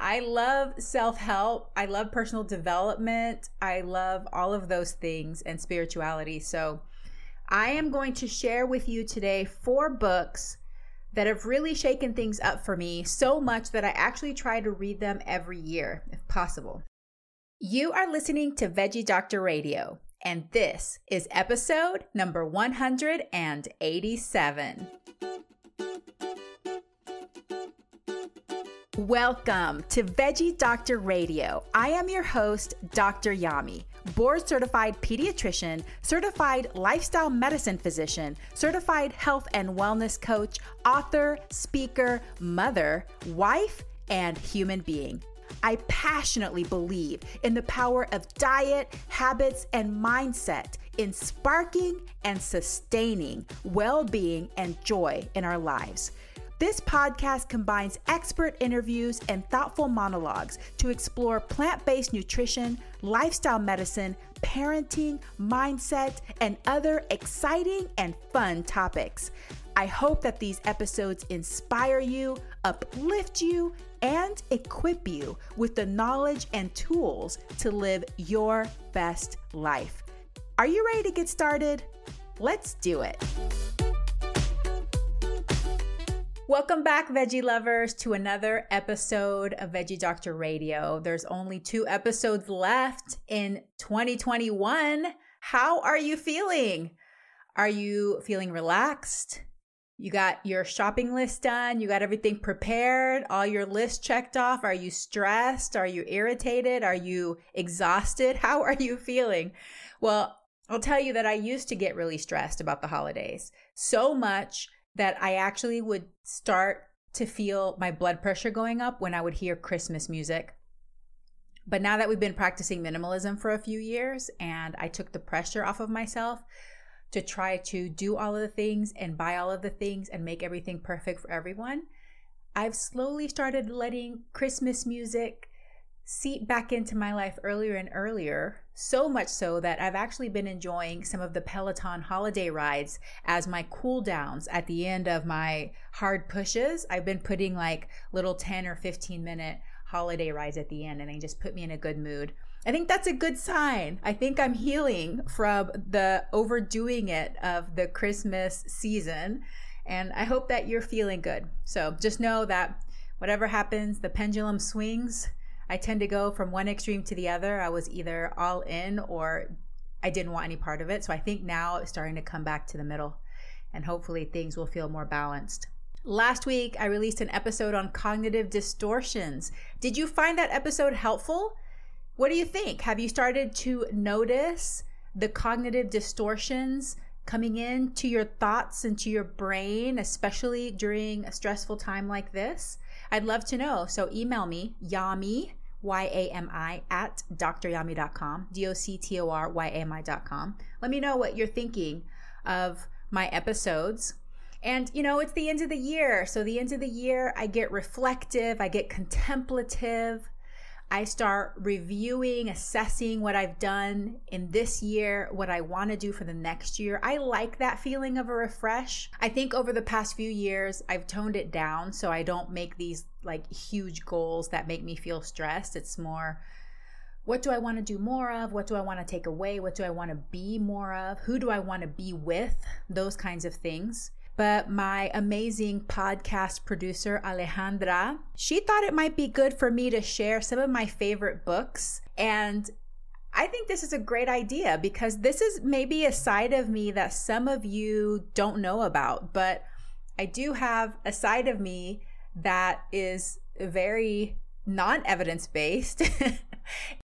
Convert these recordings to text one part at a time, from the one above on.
I love self help. I love personal development. I love all of those things and spirituality. So, I am going to share with you today four books that have really shaken things up for me so much that I actually try to read them every year if possible. You are listening to Veggie Doctor Radio, and this is episode number 187. Welcome to Veggie Doctor Radio. I am your host, Dr. Yami, board certified pediatrician, certified lifestyle medicine physician, certified health and wellness coach, author, speaker, mother, wife, and human being. I passionately believe in the power of diet, habits, and mindset in sparking and sustaining well being and joy in our lives. This podcast combines expert interviews and thoughtful monologues to explore plant based nutrition, lifestyle medicine, parenting, mindset, and other exciting and fun topics. I hope that these episodes inspire you, uplift you, and equip you with the knowledge and tools to live your best life. Are you ready to get started? Let's do it. Welcome back, veggie lovers, to another episode of Veggie Doctor Radio. There's only two episodes left in 2021. How are you feeling? Are you feeling relaxed? You got your shopping list done? You got everything prepared? All your lists checked off? Are you stressed? Are you irritated? Are you exhausted? How are you feeling? Well, I'll tell you that I used to get really stressed about the holidays. So much that I actually would start to feel my blood pressure going up when I would hear Christmas music. But now that we've been practicing minimalism for a few years and I took the pressure off of myself to try to do all of the things and buy all of the things and make everything perfect for everyone, I've slowly started letting Christmas music seep back into my life earlier and earlier, so much so that I've actually been enjoying some of the Peloton holiday rides as my cool downs at the end of my hard pushes. I've been putting like little 10 or 15 minute holiday rides at the end, and they just put me in a good mood. I think that's a good sign. I think I'm healing from the overdoing it of the Christmas season. And I hope that you're feeling good. So just know that whatever happens, the pendulum swings I tend to go from one extreme to the other. I was either all in or I didn't want any part of it. So I think now it's starting to come back to the middle and hopefully things will feel more balanced. Last week, I released an episode on cognitive distortions. Did you find that episode helpful? What do you think? Have you started to notice the cognitive distortions coming into your thoughts and to your brain, especially during a stressful time like this? I'd love to know. So email me, Yami, Y A M I, at doctoryami.com, D O C T O R Y A M I.com. Let me know what you're thinking of my episodes. And, you know, it's the end of the year. So, the end of the year, I get reflective, I get contemplative. I start reviewing, assessing what I've done in this year, what I want to do for the next year. I like that feeling of a refresh. I think over the past few years, I've toned it down so I don't make these like huge goals that make me feel stressed. It's more, what do I want to do more of? What do I want to take away? What do I want to be more of? Who do I want to be with? Those kinds of things but my amazing podcast producer, Alejandra, she thought it might be good for me to share some of my favorite books. And I think this is a great idea because this is maybe a side of me that some of you don't know about, but I do have a side of me that is very non evidence based.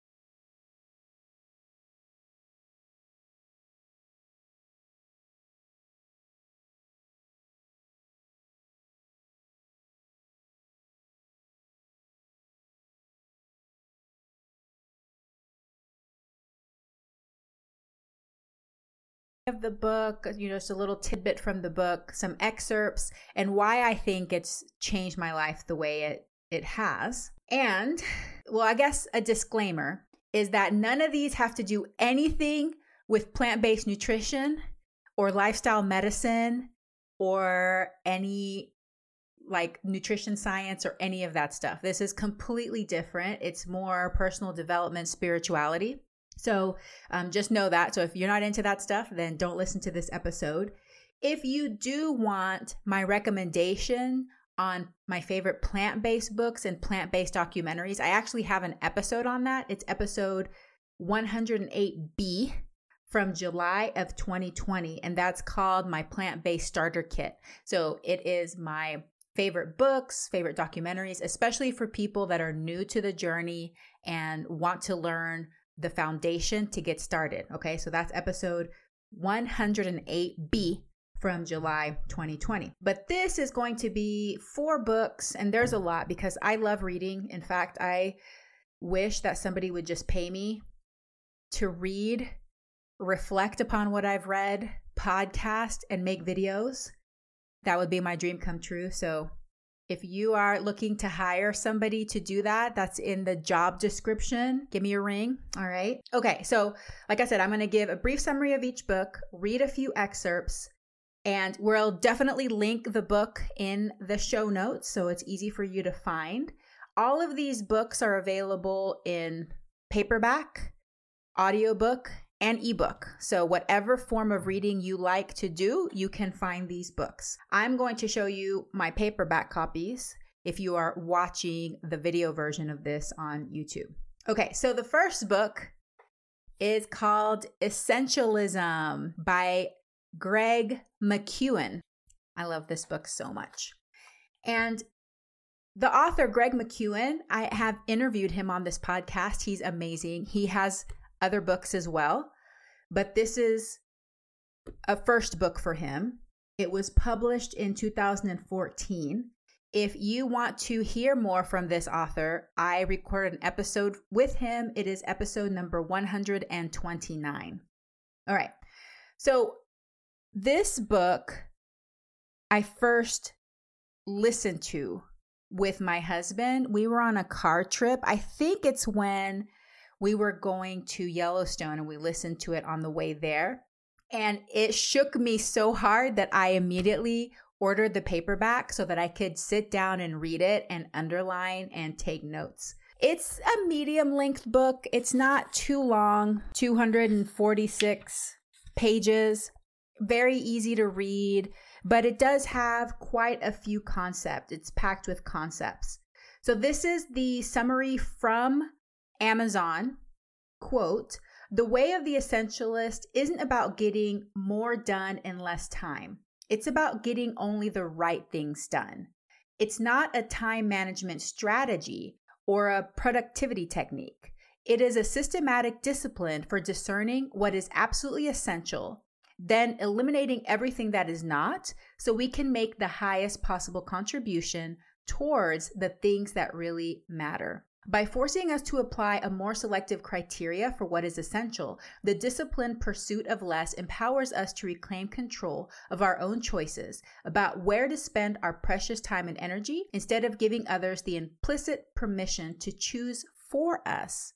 of the book, you know, just a little tidbit from the book, some excerpts, and why I think it's changed my life the way it it has. And well, I guess a disclaimer is that none of these have to do anything with plant-based nutrition or lifestyle medicine or any like nutrition science or any of that stuff. This is completely different. It's more personal development, spirituality. So um, just know that. So if you're not into that stuff, then don't listen to this episode. If you do want my recommendation on my favorite plant based books and plant based documentaries, I actually have an episode on that. It's episode 108B from July of 2020, and that's called my plant based starter kit. So it is my favorite books, favorite documentaries, especially for people that are new to the journey and want to learn the foundation to get started. Okay, so that's episode 108B from July 2020. But this is going to be four books, and there's a lot because I love reading. In fact, I wish that somebody would just pay me to read, reflect upon what I've read, podcast, and make videos. That would be my dream come true. So if you are looking to hire somebody to do that, that's in the job description. Give me a ring. All right. Okay. So, like I said, I'm going to give a brief summary of each book, read a few excerpts, and we'll definitely link the book in the show notes so it's easy for you to find. All of these books are available in paperback, audiobook, and ebook. So, whatever form of reading you like to do, you can find these books. I'm going to show you my paperback copies if you are watching the video version of this on YouTube. Okay, so the first book is called Essentialism by Greg McKeown. I love this book so much. And the author, Greg McKeown, I have interviewed him on this podcast. He's amazing. He has other books as well, but this is a first book for him. It was published in 2014. If you want to hear more from this author, I recorded an episode with him. It is episode number 129. All right. So, this book I first listened to with my husband. We were on a car trip. I think it's when we were going to Yellowstone and we listened to it on the way there. And it shook me so hard that I immediately ordered the paperback so that I could sit down and read it and underline and take notes. It's a medium length book. It's not too long, 246 pages, very easy to read, but it does have quite a few concepts. It's packed with concepts. So, this is the summary from Amazon, quote, the way of the essentialist isn't about getting more done in less time. It's about getting only the right things done. It's not a time management strategy or a productivity technique. It is a systematic discipline for discerning what is absolutely essential, then eliminating everything that is not, so we can make the highest possible contribution towards the things that really matter. By forcing us to apply a more selective criteria for what is essential, the disciplined pursuit of less empowers us to reclaim control of our own choices about where to spend our precious time and energy instead of giving others the implicit permission to choose for us.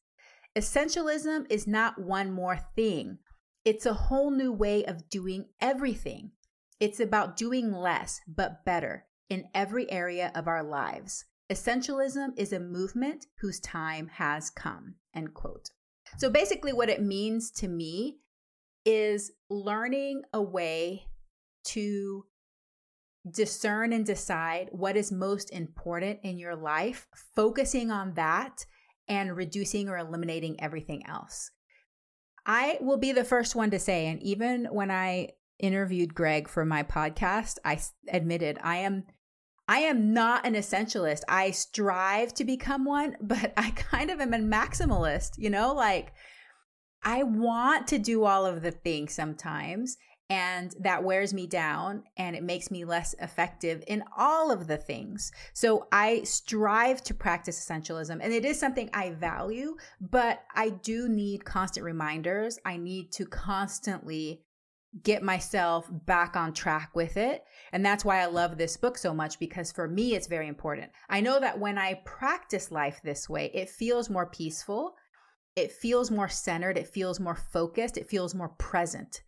Essentialism is not one more thing, it's a whole new way of doing everything. It's about doing less, but better in every area of our lives. Essentialism is a movement whose time has come. End quote. So basically, what it means to me is learning a way to discern and decide what is most important in your life, focusing on that and reducing or eliminating everything else. I will be the first one to say, and even when I interviewed Greg for my podcast, I admitted I am I am not an essentialist. I strive to become one, but I kind of am a maximalist, you know, like I want to do all of the things sometimes and that wears me down and it makes me less effective in all of the things. So I strive to practice essentialism and it is something I value, but I do need constant reminders. I need to constantly get myself back on track with it. And that's why I love this book so much because for me, it's very important. I know that when I practice life this way, it feels more peaceful. It feels more centered. It feels more focused. It feels more present.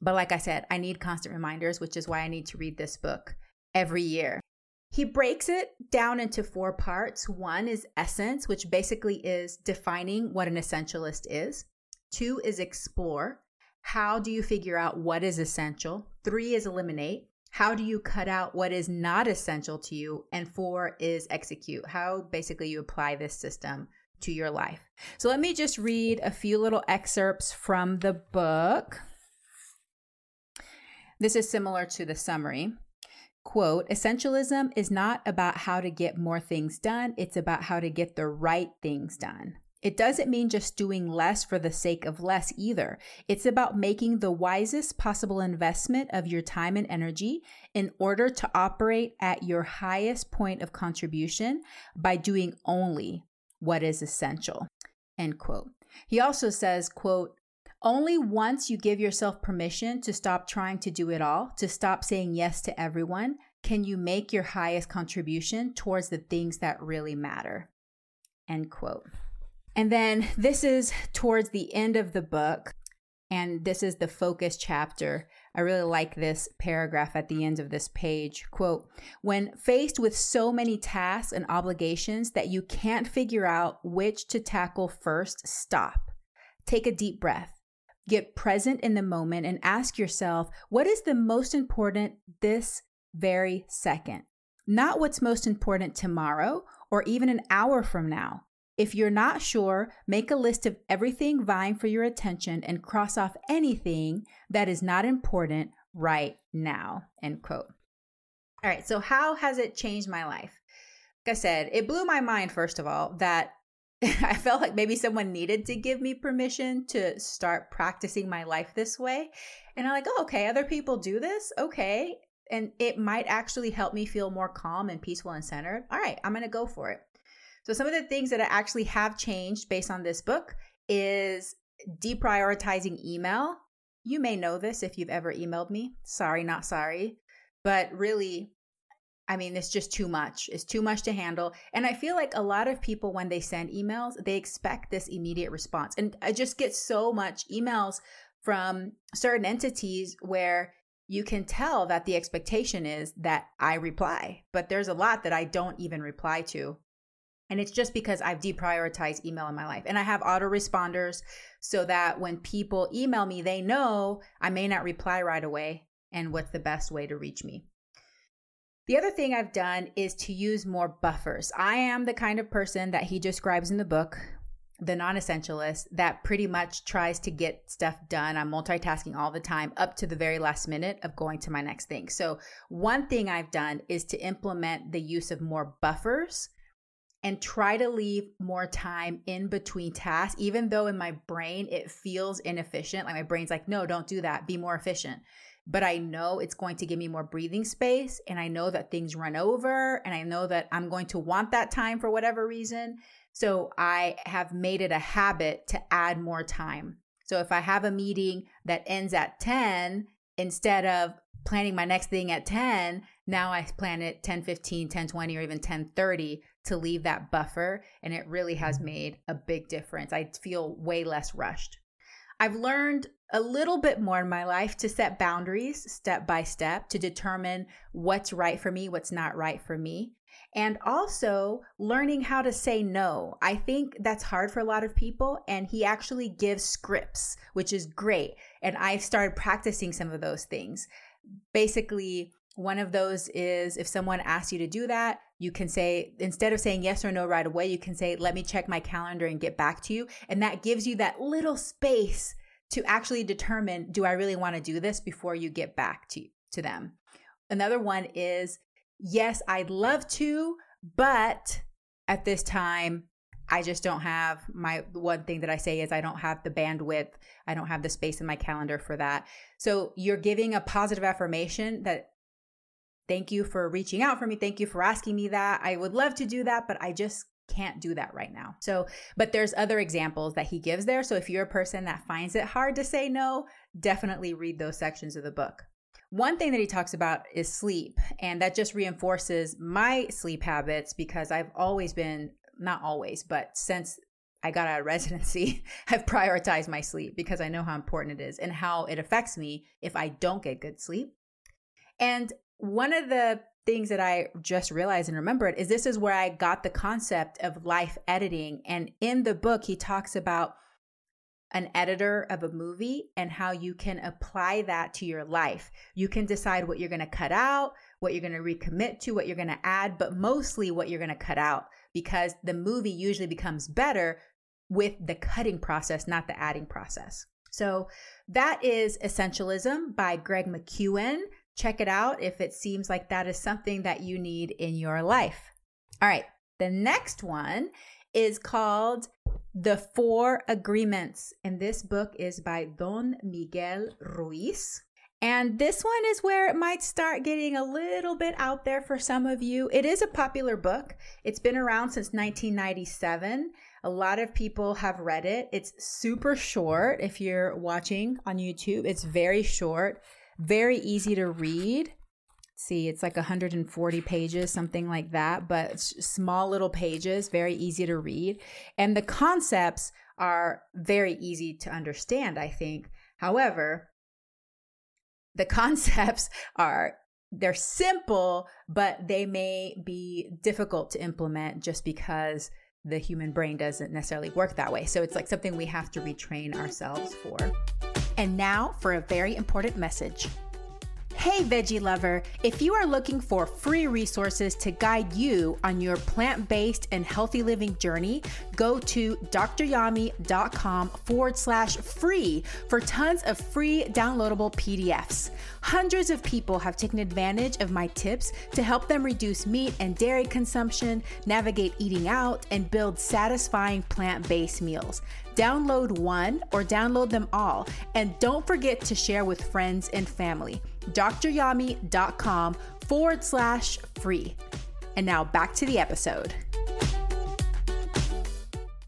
But like I said, I need constant reminders, which is why I need to read this book every year. He breaks it down into four parts. One is essence, which basically is defining what an essentialist is. Two is explore. How do you figure out what is essential? Three is eliminate. How do you cut out what is not essential to you? And four is execute. How basically you apply this system to your life. So let me just read a few little excerpts from the book. This is similar to the summary. Quote, essentialism is not about how to get more things done, it's about how to get the right things done. It doesn't mean just doing less for the sake of less either. It's about making the wisest possible investment of your time and energy in order to operate at your highest point of contribution by doing only what is essential. End quote. He also says, quote, only once you give yourself permission to stop trying to do it all, to stop saying yes to everyone, can you make your highest contribution towards the things that really matter. End quote. And then this is towards the end of the book, and this is the focus chapter. I really like this paragraph at the end of this page. Quote When faced with so many tasks and obligations that you can't figure out which to tackle first, stop. Take a deep breath. Get present in the moment and ask yourself what is the most important this very second? Not what's most important tomorrow or even an hour from now. If you're not sure, make a list of everything vying for your attention and cross off anything that is not important right now. End quote. All right, so how has it changed my life? Like I said, it blew my mind, first of all, that I felt like maybe someone needed to give me permission to start practicing my life this way. And I'm like, oh, okay, other people do this. Okay. And it might actually help me feel more calm and peaceful and centered. All right, I'm going to go for it. So, some of the things that I actually have changed based on this book is deprioritizing email. You may know this if you've ever emailed me. Sorry, not sorry. But really, I mean, it's just too much. It's too much to handle. And I feel like a lot of people, when they send emails, they expect this immediate response. And I just get so much emails from certain entities where you can tell that the expectation is that I reply, but there's a lot that I don't even reply to. And it's just because I've deprioritized email in my life. And I have autoresponders so that when people email me, they know I may not reply right away and what's the best way to reach me. The other thing I've done is to use more buffers. I am the kind of person that he describes in the book, the non essentialist, that pretty much tries to get stuff done. I'm multitasking all the time up to the very last minute of going to my next thing. So, one thing I've done is to implement the use of more buffers and try to leave more time in between tasks, even though in my brain it feels inefficient. Like my brain's like, no, don't do that, be more efficient but I know it's going to give me more breathing space. And I know that things run over and I know that I'm going to want that time for whatever reason. So I have made it a habit to add more time. So if I have a meeting that ends at 10, instead of planning my next thing at 10, now I plan it 10 15, 10 20, or even 10 30 to leave that buffer. And it really has mm-hmm. made a big difference. I feel way less rushed. I've learned a little bit more in my life to set boundaries step by step to determine what's right for me, what's not right for me. And also learning how to say no. I think that's hard for a lot of people. And he actually gives scripts, which is great. And I've started practicing some of those things. Basically, one of those is if someone asks you to do that, you can say, instead of saying yes or no right away, you can say, let me check my calendar and get back to you. And that gives you that little space to actually determine, do I really want to do this before you get back to, to them? Another one is, yes, I'd love to, but at this time, I just don't have my one thing that I say is I don't have the bandwidth. I don't have the space in my calendar for that. So you're giving a positive affirmation that Thank you for reaching out for me. Thank you for asking me that. I would love to do that, but I just can't do that right now. So, but there's other examples that he gives there. So if you're a person that finds it hard to say no, definitely read those sections of the book. One thing that he talks about is sleep, and that just reinforces my sleep habits because I've always been, not always, but since I got out of residency, I've prioritized my sleep because I know how important it is and how it affects me if I don't get good sleep. And one of the things that I just realized and remembered is this is where I got the concept of life editing. And in the book, he talks about an editor of a movie and how you can apply that to your life. You can decide what you're going to cut out, what you're going to recommit to, what you're going to add, but mostly what you're going to cut out because the movie usually becomes better with the cutting process, not the adding process. So that is Essentialism by Greg McKeown. Check it out if it seems like that is something that you need in your life. All right, the next one is called The Four Agreements, and this book is by Don Miguel Ruiz. And this one is where it might start getting a little bit out there for some of you. It is a popular book. It's been around since 1997. A lot of people have read it. It's super short. If you're watching on YouTube, it's very short very easy to read. See, it's like 140 pages, something like that, but small little pages, very easy to read. And the concepts are very easy to understand, I think. However, the concepts are they're simple, but they may be difficult to implement just because the human brain doesn't necessarily work that way. So it's like something we have to retrain ourselves for. And now for a very important message. Hey, veggie lover, if you are looking for free resources to guide you on your plant based and healthy living journey, go to doctoryami.com forward slash free for tons of free downloadable PDFs. Hundreds of people have taken advantage of my tips to help them reduce meat and dairy consumption, navigate eating out, and build satisfying plant based meals. Download one or download them all, and don't forget to share with friends and family. DoctorYami.com forward slash free. And now back to the episode.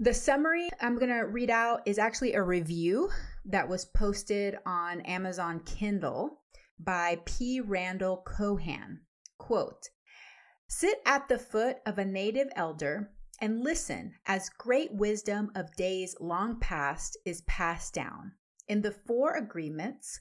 The summary I'm going to read out is actually a review that was posted on Amazon Kindle by P. Randall Cohan. Quote Sit at the foot of a native elder and listen as great wisdom of days long past is passed down. In the four agreements,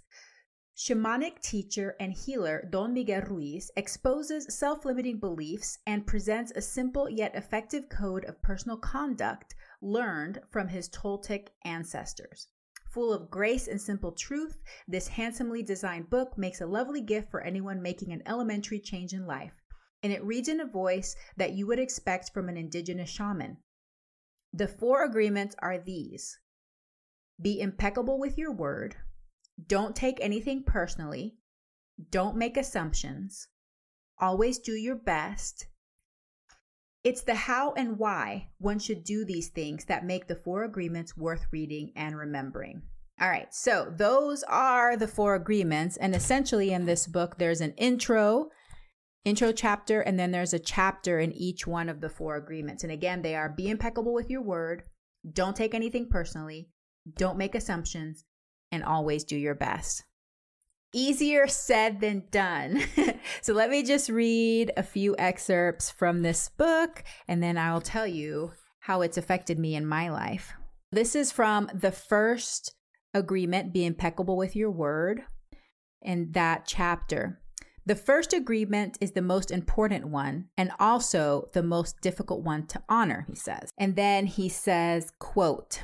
Shamanic teacher and healer Don Miguel Ruiz exposes self limiting beliefs and presents a simple yet effective code of personal conduct learned from his Toltec ancestors. Full of grace and simple truth, this handsomely designed book makes a lovely gift for anyone making an elementary change in life, and it reads in a voice that you would expect from an indigenous shaman. The four agreements are these be impeccable with your word don't take anything personally. Don't make assumptions. Always do your best. It's the how and why one should do these things that make the four agreements worth reading and remembering. All right, so those are the four agreements. And essentially, in this book, there's an intro, intro chapter, and then there's a chapter in each one of the four agreements. And again, they are be impeccable with your word, don't take anything personally, don't make assumptions, and always do your best. Easier said than done. so let me just read a few excerpts from this book and then I'll tell you how it's affected me in my life. This is from the first agreement, be impeccable with your word, in that chapter. The first agreement is the most important one and also the most difficult one to honor, he says. And then he says, quote,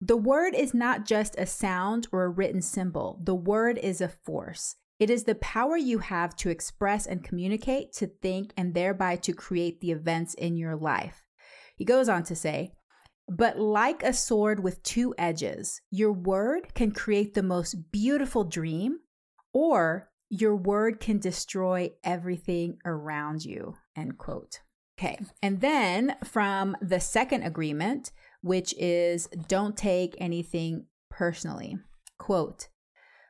the word is not just a sound or a written symbol. The word is a force. It is the power you have to express and communicate, to think, and thereby to create the events in your life. He goes on to say, but like a sword with two edges, your word can create the most beautiful dream, or your word can destroy everything around you. End quote. Okay. And then from the second agreement, which is don't take anything personally. Quote,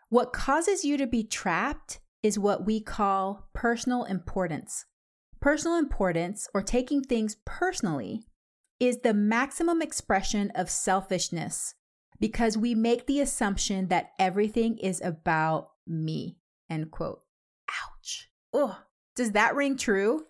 what causes you to be trapped is what we call personal importance. Personal importance, or taking things personally, is the maximum expression of selfishness because we make the assumption that everything is about me. End quote. Ouch. Oh, does that ring true?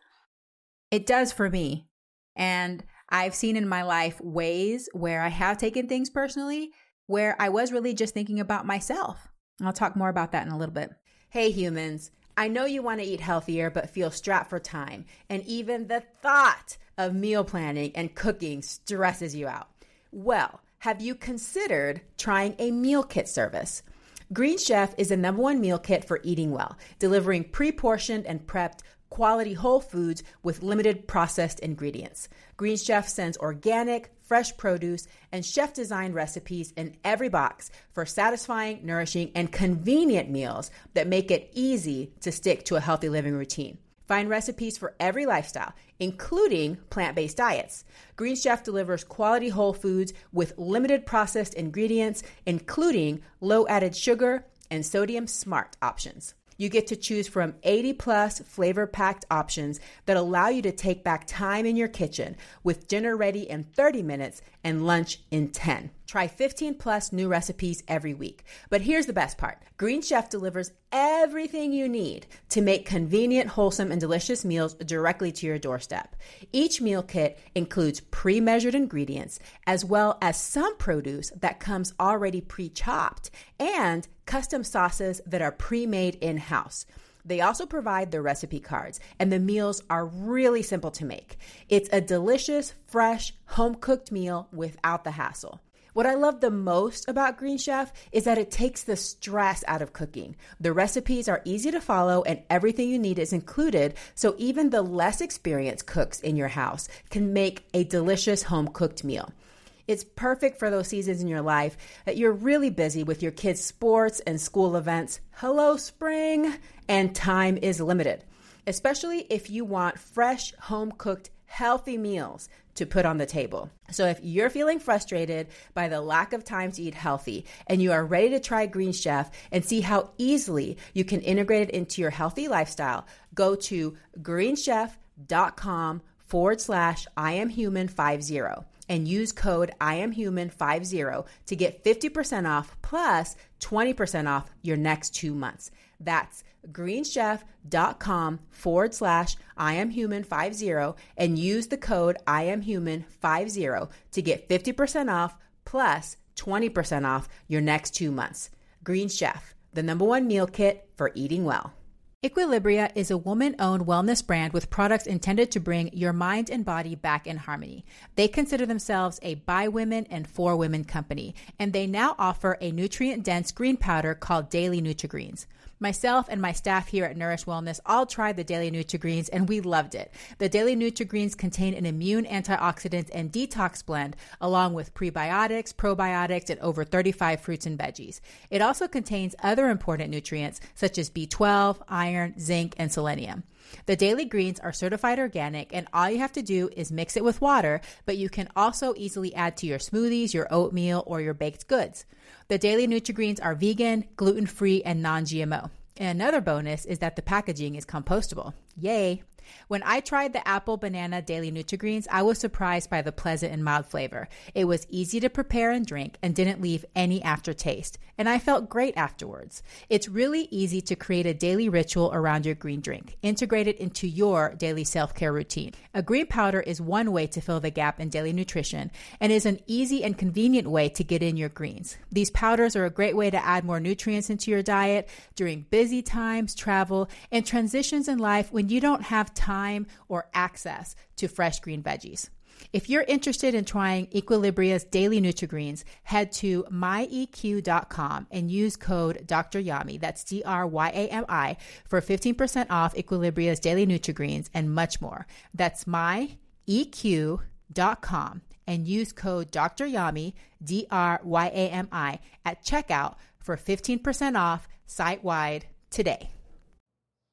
It does for me. And I've seen in my life ways where I have taken things personally where I was really just thinking about myself. I'll talk more about that in a little bit. Hey, humans. I know you want to eat healthier, but feel strapped for time. And even the thought of meal planning and cooking stresses you out. Well, have you considered trying a meal kit service? Green Chef is the number one meal kit for eating well, delivering pre portioned and prepped quality whole foods with limited processed ingredients. Green Chef sends organic, fresh produce, and chef designed recipes in every box for satisfying, nourishing, and convenient meals that make it easy to stick to a healthy living routine. Find recipes for every lifestyle, including plant based diets. Green Chef delivers quality whole foods with limited processed ingredients, including low added sugar and sodium smart options you get to choose from 80 plus flavor packed options that allow you to take back time in your kitchen with dinner ready in 30 minutes and lunch in 10. Try 15 plus new recipes every week. But here's the best part Green Chef delivers everything you need to make convenient, wholesome, and delicious meals directly to your doorstep. Each meal kit includes pre measured ingredients as well as some produce that comes already pre chopped and custom sauces that are pre made in house. They also provide the recipe cards, and the meals are really simple to make. It's a delicious, fresh, home cooked meal without the hassle. What I love the most about Green Chef is that it takes the stress out of cooking. The recipes are easy to follow and everything you need is included, so even the less experienced cooks in your house can make a delicious home cooked meal. It's perfect for those seasons in your life that you're really busy with your kids' sports and school events. Hello, spring! And time is limited, especially if you want fresh, home cooked, healthy meals to put on the table. So if you're feeling frustrated by the lack of time to eat healthy and you are ready to try Green Chef and see how easily you can integrate it into your healthy lifestyle, go to greenchef.com forward slash I am human 50 and use code I am human 50 to get 50% off plus 20% off your next two months. That's greenchef.com forward slash I am human 50 and use the code I am human 50 to get 50% off plus 20% off your next two months. Green Chef, the number one meal kit for eating well. Equilibria is a woman owned wellness brand with products intended to bring your mind and body back in harmony. They consider themselves a by women and for women company, and they now offer a nutrient dense green powder called Daily Nutri-Greens. Myself and my staff here at Nourish Wellness all tried the Daily Nutri-Greens and we loved it. The Daily Nutri-Greens contain an immune antioxidant and detox blend along with prebiotics, probiotics, and over 35 fruits and veggies. It also contains other important nutrients such as B12, iron, zinc, and selenium. The daily greens are certified organic, and all you have to do is mix it with water, but you can also easily add to your smoothies, your oatmeal, or your baked goods. The daily Nutri-Greens are vegan, gluten-free, and non-GMO. And another bonus is that the packaging is compostable. Yay! When I tried the apple banana daily Nutri-Greens, I was surprised by the pleasant and mild flavor. It was easy to prepare and drink and didn't leave any aftertaste, and I felt great afterwards. It's really easy to create a daily ritual around your green drink. Integrate it into your daily self-care routine. A green powder is one way to fill the gap in daily nutrition and is an easy and convenient way to get in your greens. These powders are a great way to add more nutrients into your diet during busy times, travel, and transitions in life when you don't have time or access to fresh green veggies. If you're interested in trying Equilibria's daily Nutri-Greens, head to myeq.com and use code Dr. Yami, that's D-R-Y-A-M-I, for 15% off Equilibria's daily Nutri-Greens and much more. That's myeq.com and use code Dr. Yami, D-R-Y-A-M-I, at checkout for 15% off site-wide today.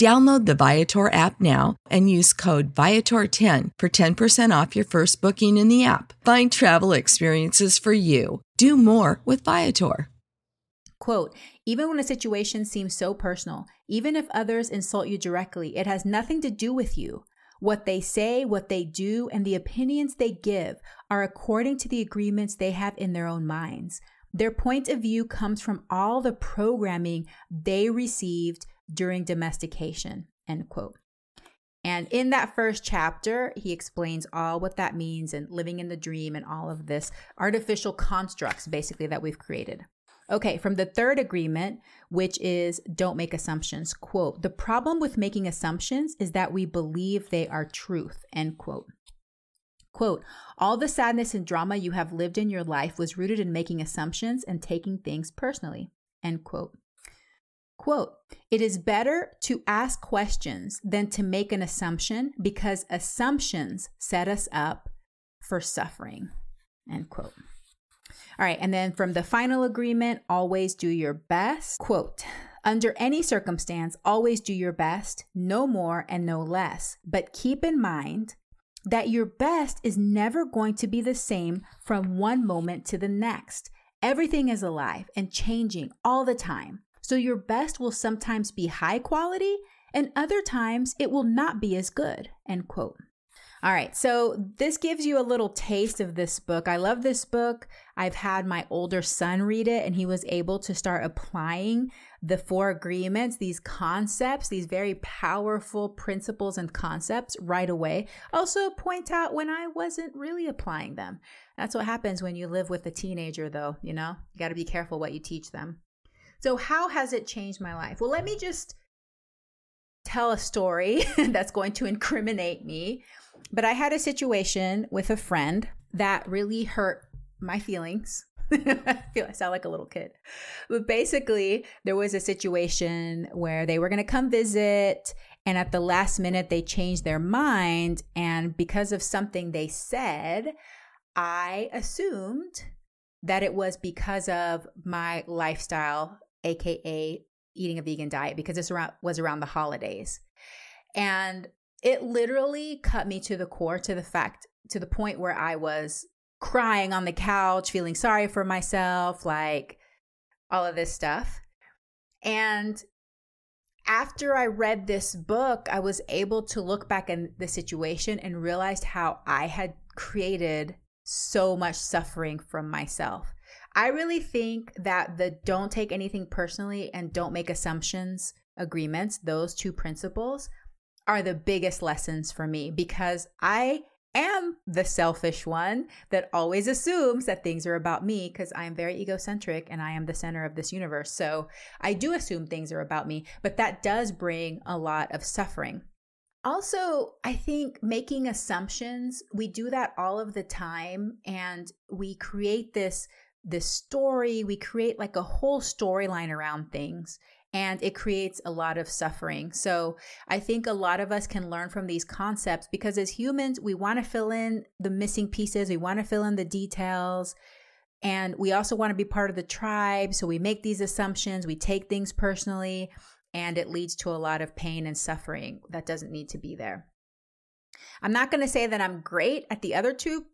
Download the Viator app now and use code Viator10 for 10% off your first booking in the app. Find travel experiences for you. Do more with Viator. Quote, even when a situation seems so personal, even if others insult you directly, it has nothing to do with you. What they say, what they do, and the opinions they give are according to the agreements they have in their own minds. Their point of view comes from all the programming they received during domestication, end quote. And in that first chapter, he explains all what that means and living in the dream and all of this artificial constructs, basically, that we've created. Okay, from the third agreement, which is don't make assumptions, quote, the problem with making assumptions is that we believe they are truth, end quote. Quote, all the sadness and drama you have lived in your life was rooted in making assumptions and taking things personally, end quote. Quote, it is better to ask questions than to make an assumption because assumptions set us up for suffering. End quote. All right, and then from the final agreement, always do your best. Quote, under any circumstance, always do your best, no more and no less. But keep in mind that your best is never going to be the same from one moment to the next. Everything is alive and changing all the time. So your best will sometimes be high quality and other times it will not be as good. End quote. All right, so this gives you a little taste of this book. I love this book. I've had my older son read it, and he was able to start applying the four agreements, these concepts, these very powerful principles and concepts right away. Also, point out when I wasn't really applying them. That's what happens when you live with a teenager, though, you know? You got to be careful what you teach them. So, how has it changed my life? Well, let me just tell a story that's going to incriminate me. But I had a situation with a friend that really hurt my feelings. I feel I sound like a little kid. But basically, there was a situation where they were going to come visit, and at the last minute, they changed their mind. And because of something they said, I assumed that it was because of my lifestyle aka eating a vegan diet because this was around the holidays. And it literally cut me to the core to the fact to the point where I was crying on the couch, feeling sorry for myself, like all of this stuff. And after I read this book, I was able to look back in the situation and realized how I had created so much suffering from myself. I really think that the don't take anything personally and don't make assumptions agreements, those two principles are the biggest lessons for me because I am the selfish one that always assumes that things are about me because I am very egocentric and I am the center of this universe. So I do assume things are about me, but that does bring a lot of suffering. also, I think making assumptions, we do that all of the time and we create this this story, we create like a whole storyline around things and it creates a lot of suffering. So, I think a lot of us can learn from these concepts because as humans, we want to fill in the missing pieces, we want to fill in the details. And we also want to be part of the tribe. So we make these assumptions, we take things personally and it leads to a lot of pain and suffering that doesn't need to be there. I'm not going to say that I'm great at the other two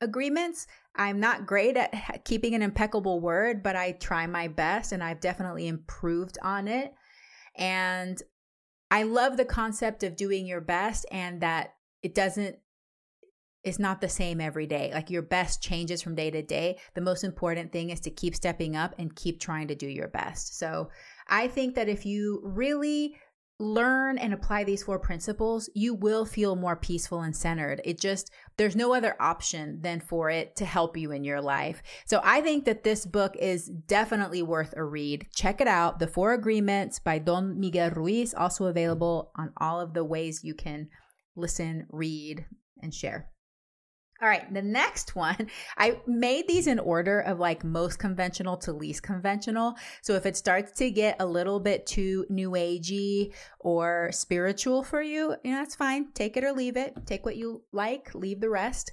agreements. I'm not great at keeping an impeccable word, but I try my best and I've definitely improved on it. And I love the concept of doing your best and that it doesn't it's not the same every day. Like your best changes from day to day. The most important thing is to keep stepping up and keep trying to do your best. So I think that if you really learn and apply these four principles, you will feel more peaceful and centered. It just, there's no other option than for it to help you in your life. So I think that this book is definitely worth a read. Check it out. The Four Agreements by Don Miguel Ruiz, also available on all of the ways you can listen, read, and share. All right, the next one, I made these in order of like most conventional to least conventional. So if it starts to get a little bit too new agey or spiritual for you, you know, that's fine. Take it or leave it. Take what you like, leave the rest.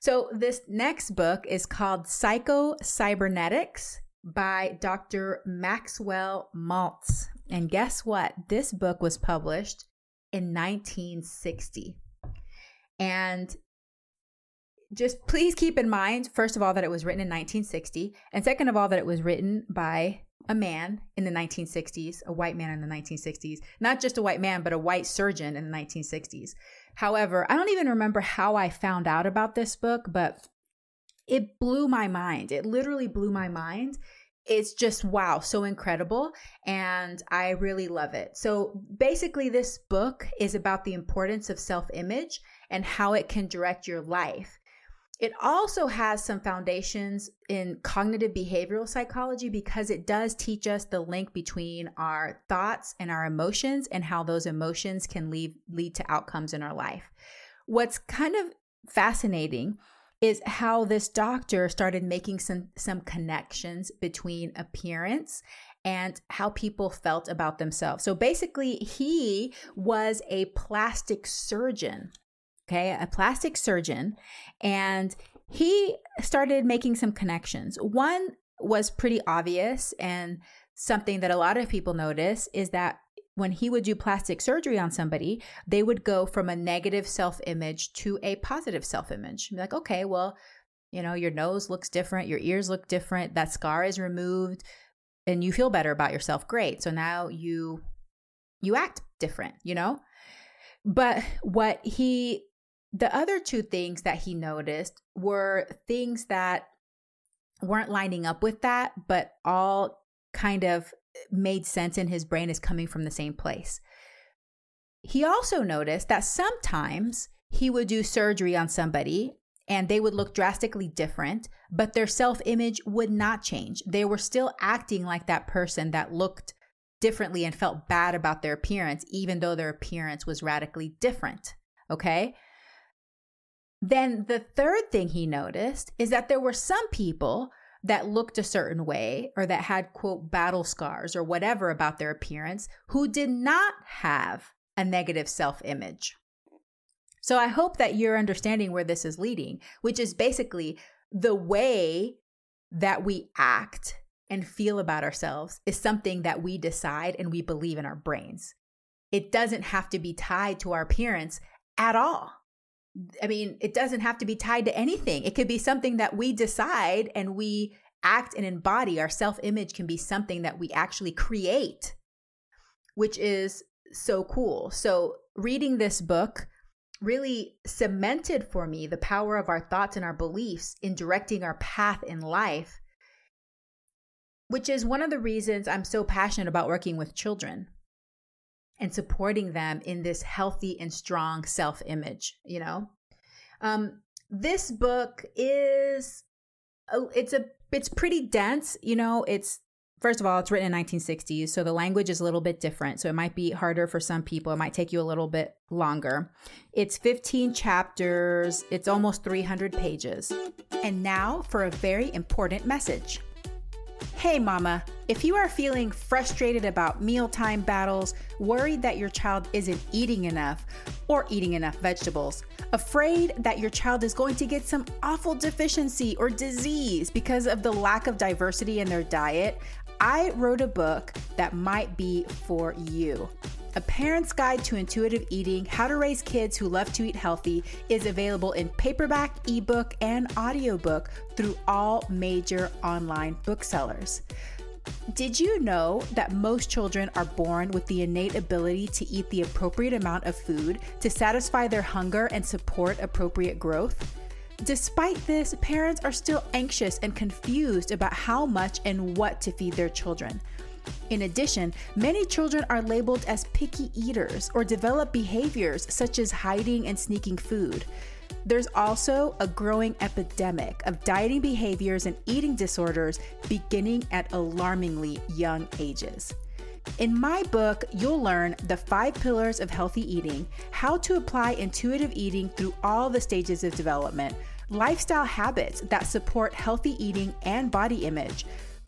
So this next book is called Psycho Cybernetics by Dr. Maxwell Maltz. And guess what? This book was published in 1960. And just please keep in mind, first of all, that it was written in 1960, and second of all, that it was written by a man in the 1960s, a white man in the 1960s, not just a white man, but a white surgeon in the 1960s. However, I don't even remember how I found out about this book, but it blew my mind. It literally blew my mind. It's just wow, so incredible. And I really love it. So basically, this book is about the importance of self image and how it can direct your life. It also has some foundations in cognitive behavioral psychology because it does teach us the link between our thoughts and our emotions and how those emotions can lead, lead to outcomes in our life. What's kind of fascinating is how this doctor started making some some connections between appearance and how people felt about themselves. So basically, he was a plastic surgeon okay, a plastic surgeon, and he started making some connections. One was pretty obvious and something that a lot of people notice is that when he would do plastic surgery on somebody, they would go from a negative self image to a positive self image. Like, okay, well, you know, your nose looks different, your ears look different, that scar is removed, and you feel better about yourself. Great. So now you you act different, you know? But what he the other two things that he noticed were things that weren't lining up with that, but all kind of made sense in his brain as coming from the same place. He also noticed that sometimes he would do surgery on somebody and they would look drastically different, but their self image would not change. They were still acting like that person that looked differently and felt bad about their appearance, even though their appearance was radically different. Okay. Then the third thing he noticed is that there were some people that looked a certain way or that had, quote, battle scars or whatever about their appearance who did not have a negative self image. So I hope that you're understanding where this is leading, which is basically the way that we act and feel about ourselves is something that we decide and we believe in our brains. It doesn't have to be tied to our appearance at all. I mean, it doesn't have to be tied to anything. It could be something that we decide and we act and embody. Our self image can be something that we actually create, which is so cool. So, reading this book really cemented for me the power of our thoughts and our beliefs in directing our path in life, which is one of the reasons I'm so passionate about working with children and supporting them in this healthy and strong self image, you know? Um, this book is, it's a, it's pretty dense, you know, it's first of all, it's written in 1960s, so the language is a little bit different. So it might be harder for some people. It might take you a little bit longer. It's 15 chapters, it's almost 300 pages. And now for a very important message. Hey, mama, if you are feeling frustrated about mealtime battles, worried that your child isn't eating enough or eating enough vegetables, afraid that your child is going to get some awful deficiency or disease because of the lack of diversity in their diet, I wrote a book that might be for you. A Parent's Guide to Intuitive Eating How to Raise Kids Who Love to Eat Healthy is available in paperback, ebook, and audiobook through all major online booksellers. Did you know that most children are born with the innate ability to eat the appropriate amount of food to satisfy their hunger and support appropriate growth? Despite this, parents are still anxious and confused about how much and what to feed their children. In addition, many children are labeled as picky eaters or develop behaviors such as hiding and sneaking food. There's also a growing epidemic of dieting behaviors and eating disorders beginning at alarmingly young ages. In my book, you'll learn the five pillars of healthy eating, how to apply intuitive eating through all the stages of development, lifestyle habits that support healthy eating and body image,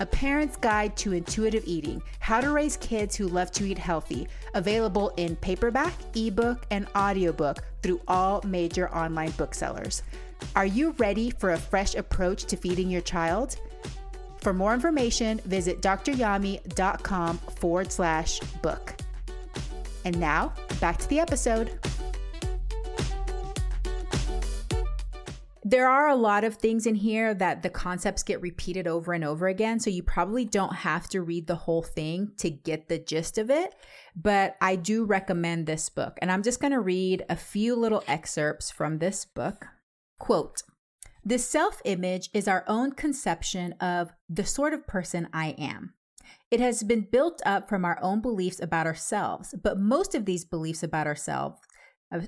A Parent's Guide to Intuitive Eating How to Raise Kids Who Love to Eat Healthy, available in paperback, ebook, and audiobook through all major online booksellers. Are you ready for a fresh approach to feeding your child? For more information, visit dryami.com forward slash book. And now, back to the episode. There are a lot of things in here that the concepts get repeated over and over again. So you probably don't have to read the whole thing to get the gist of it. But I do recommend this book. And I'm just going to read a few little excerpts from this book. Quote The self image is our own conception of the sort of person I am. It has been built up from our own beliefs about ourselves, but most of these beliefs about ourselves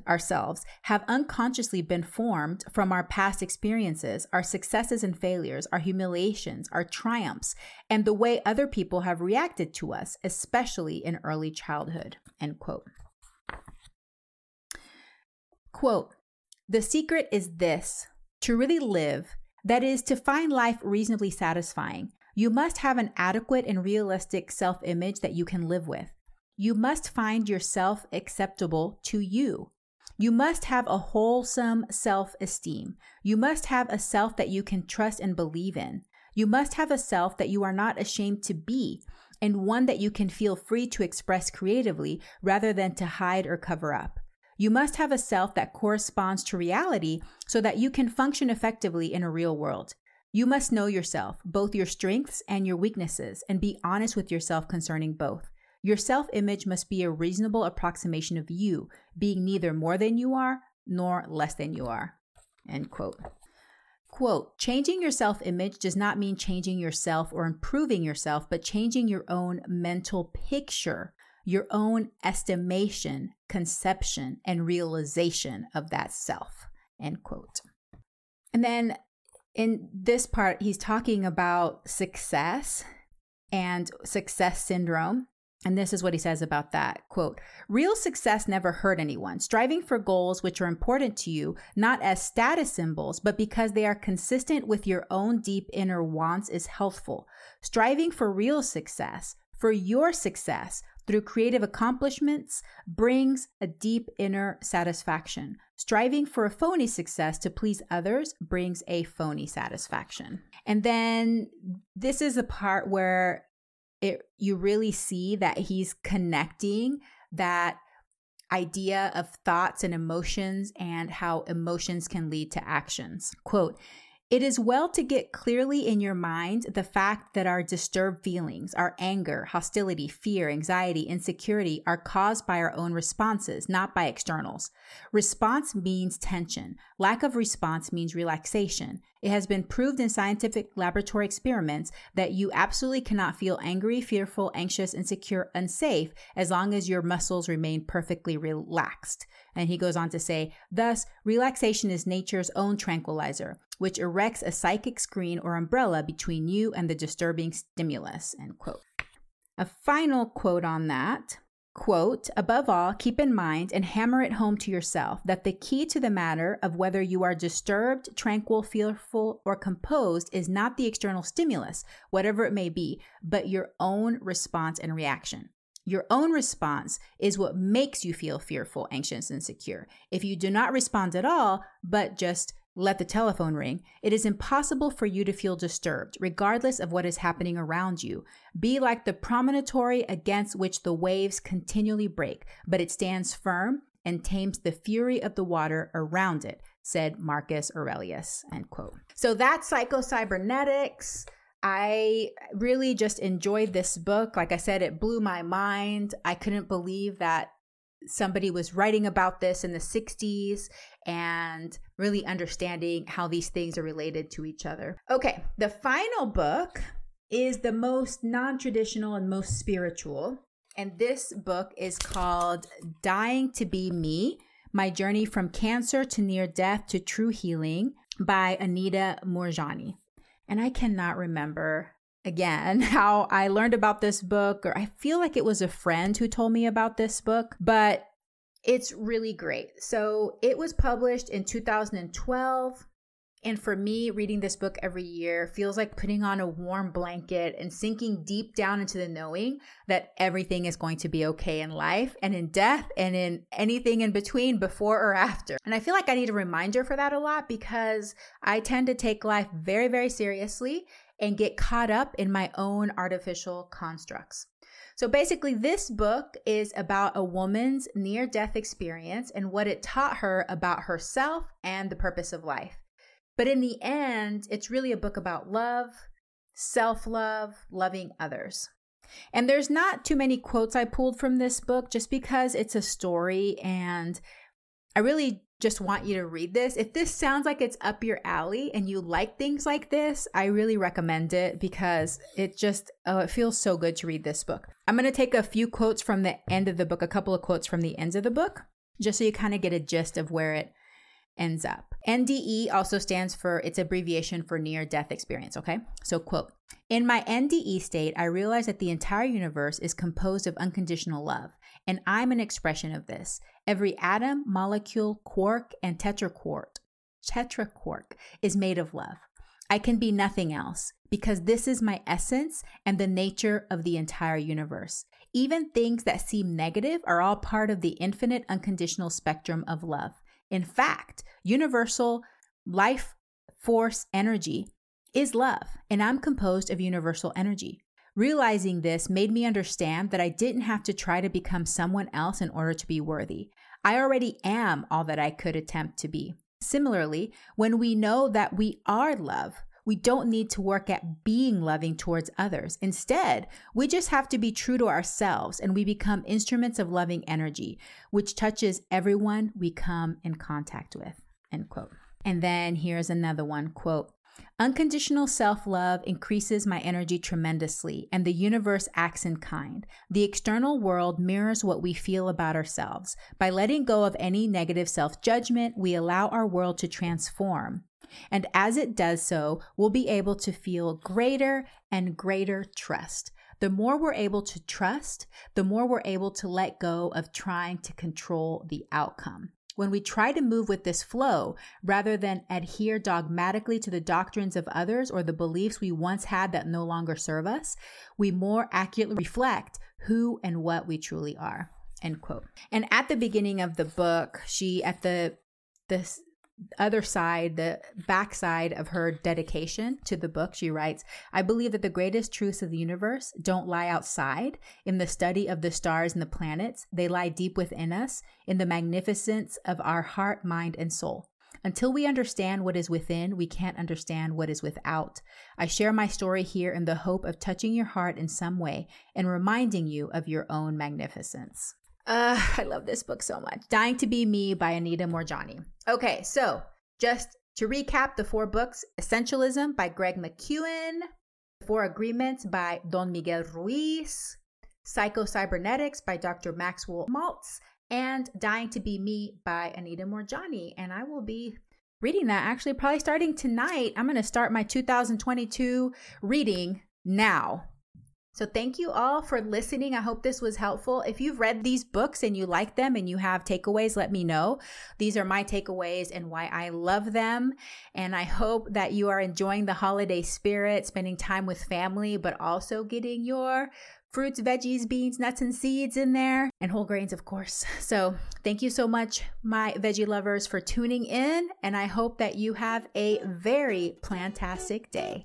ourselves have unconsciously been formed from our past experiences, our successes and failures, our humiliations, our triumphs, and the way other people have reacted to us, especially in early childhood. End quote. Quote, the secret is this to really live, that is, to find life reasonably satisfying, you must have an adequate and realistic self image that you can live with. You must find yourself acceptable to you. You must have a wholesome self esteem. You must have a self that you can trust and believe in. You must have a self that you are not ashamed to be, and one that you can feel free to express creatively rather than to hide or cover up. You must have a self that corresponds to reality so that you can function effectively in a real world. You must know yourself, both your strengths and your weaknesses, and be honest with yourself concerning both. Your self image must be a reasonable approximation of you, being neither more than you are nor less than you are. End quote. Quote, changing your self image does not mean changing yourself or improving yourself, but changing your own mental picture, your own estimation, conception, and realization of that self. End quote. And then in this part, he's talking about success and success syndrome. And this is what he says about that quote, real success never hurt anyone, striving for goals which are important to you, not as status symbols, but because they are consistent with your own deep inner wants is healthful. Striving for real success, for your success through creative accomplishments brings a deep inner satisfaction. Striving for a phony success to please others brings a phony satisfaction. And then this is the part where it you really see that he's connecting that idea of thoughts and emotions and how emotions can lead to actions. Quote, It is well to get clearly in your mind the fact that our disturbed feelings, our anger, hostility, fear, anxiety, insecurity are caused by our own responses, not by externals. Response means tension. Lack of response means relaxation. It has been proved in scientific laboratory experiments that you absolutely cannot feel angry, fearful, anxious, insecure, unsafe as long as your muscles remain perfectly relaxed. And he goes on to say, thus, relaxation is nature's own tranquilizer which erects a psychic screen or umbrella between you and the disturbing stimulus. End quote. A final quote on that quote above all keep in mind and hammer it home to yourself that the key to the matter of whether you are disturbed tranquil fearful or composed is not the external stimulus whatever it may be but your own response and reaction. Your own response is what makes you feel fearful anxious and insecure if you do not respond at all but just let the telephone ring, it is impossible for you to feel disturbed, regardless of what is happening around you. Be like the promontory against which the waves continually break, but it stands firm and tames the fury of the water around it, said Marcus Aurelius. End quote. So that's psychocybernetics. I really just enjoyed this book. Like I said, it blew my mind. I couldn't believe that somebody was writing about this in the 60s and really understanding how these things are related to each other. Okay, the final book is the most non traditional and most spiritual. And this book is called Dying to Be Me My Journey from Cancer to Near Death to True Healing by Anita Moorjani. And I cannot remember again how I learned about this book, or I feel like it was a friend who told me about this book, but it's really great. So it was published in 2012. And for me, reading this book every year feels like putting on a warm blanket and sinking deep down into the knowing that everything is going to be okay in life and in death and in anything in between before or after. And I feel like I need a reminder for that a lot because I tend to take life very, very seriously and get caught up in my own artificial constructs. So basically, this book is about a woman's near death experience and what it taught her about herself and the purpose of life. But in the end, it's really a book about love, self love, loving others. And there's not too many quotes I pulled from this book just because it's a story and I really just want you to read this. If this sounds like it's up your alley and you like things like this, I really recommend it because it just oh, it feels so good to read this book. I'm going to take a few quotes from the end of the book, a couple of quotes from the ends of the book, just so you kind of get a gist of where it ends up. NDE also stands for its abbreviation for near death experience, okay? So quote, in my NDE state, I realize that the entire universe is composed of unconditional love, and I'm an expression of this. Every atom, molecule, quark, and tetraquark, tetraquark is made of love. I can be nothing else because this is my essence and the nature of the entire universe. Even things that seem negative are all part of the infinite unconditional spectrum of love. In fact, universal life force energy is love, and I'm composed of universal energy. Realizing this made me understand that I didn't have to try to become someone else in order to be worthy. I already am all that I could attempt to be. Similarly, when we know that we are love, we don't need to work at being loving towards others. Instead, we just have to be true to ourselves and we become instruments of loving energy, which touches everyone we come in contact with. End quote. And then here's another one quote, Unconditional self love increases my energy tremendously, and the universe acts in kind. The external world mirrors what we feel about ourselves. By letting go of any negative self judgment, we allow our world to transform. And as it does so, we'll be able to feel greater and greater trust. The more we're able to trust, the more we're able to let go of trying to control the outcome. When we try to move with this flow, rather than adhere dogmatically to the doctrines of others or the beliefs we once had that no longer serve us, we more accurately reflect who and what we truly are. End quote. And at the beginning of the book, she at the this other side, the backside of her dedication to the book, she writes, I believe that the greatest truths of the universe don't lie outside in the study of the stars and the planets. They lie deep within us in the magnificence of our heart, mind, and soul. Until we understand what is within, we can't understand what is without. I share my story here in the hope of touching your heart in some way and reminding you of your own magnificence. Uh, I love this book so much. Dying to Be Me by Anita Moorjani. Okay, so just to recap the four books Essentialism by Greg McKeown, Four Agreements by Don Miguel Ruiz, Psycho-Cybernetics by Dr. Maxwell Maltz, and Dying to Be Me by Anita Moorjani. And I will be reading that actually probably starting tonight. I'm going to start my 2022 reading now. So, thank you all for listening. I hope this was helpful. If you've read these books and you like them and you have takeaways, let me know. These are my takeaways and why I love them. And I hope that you are enjoying the holiday spirit, spending time with family, but also getting your fruits, veggies, beans, nuts, and seeds in there, and whole grains, of course. So, thank you so much, my veggie lovers, for tuning in. And I hope that you have a very plantastic day.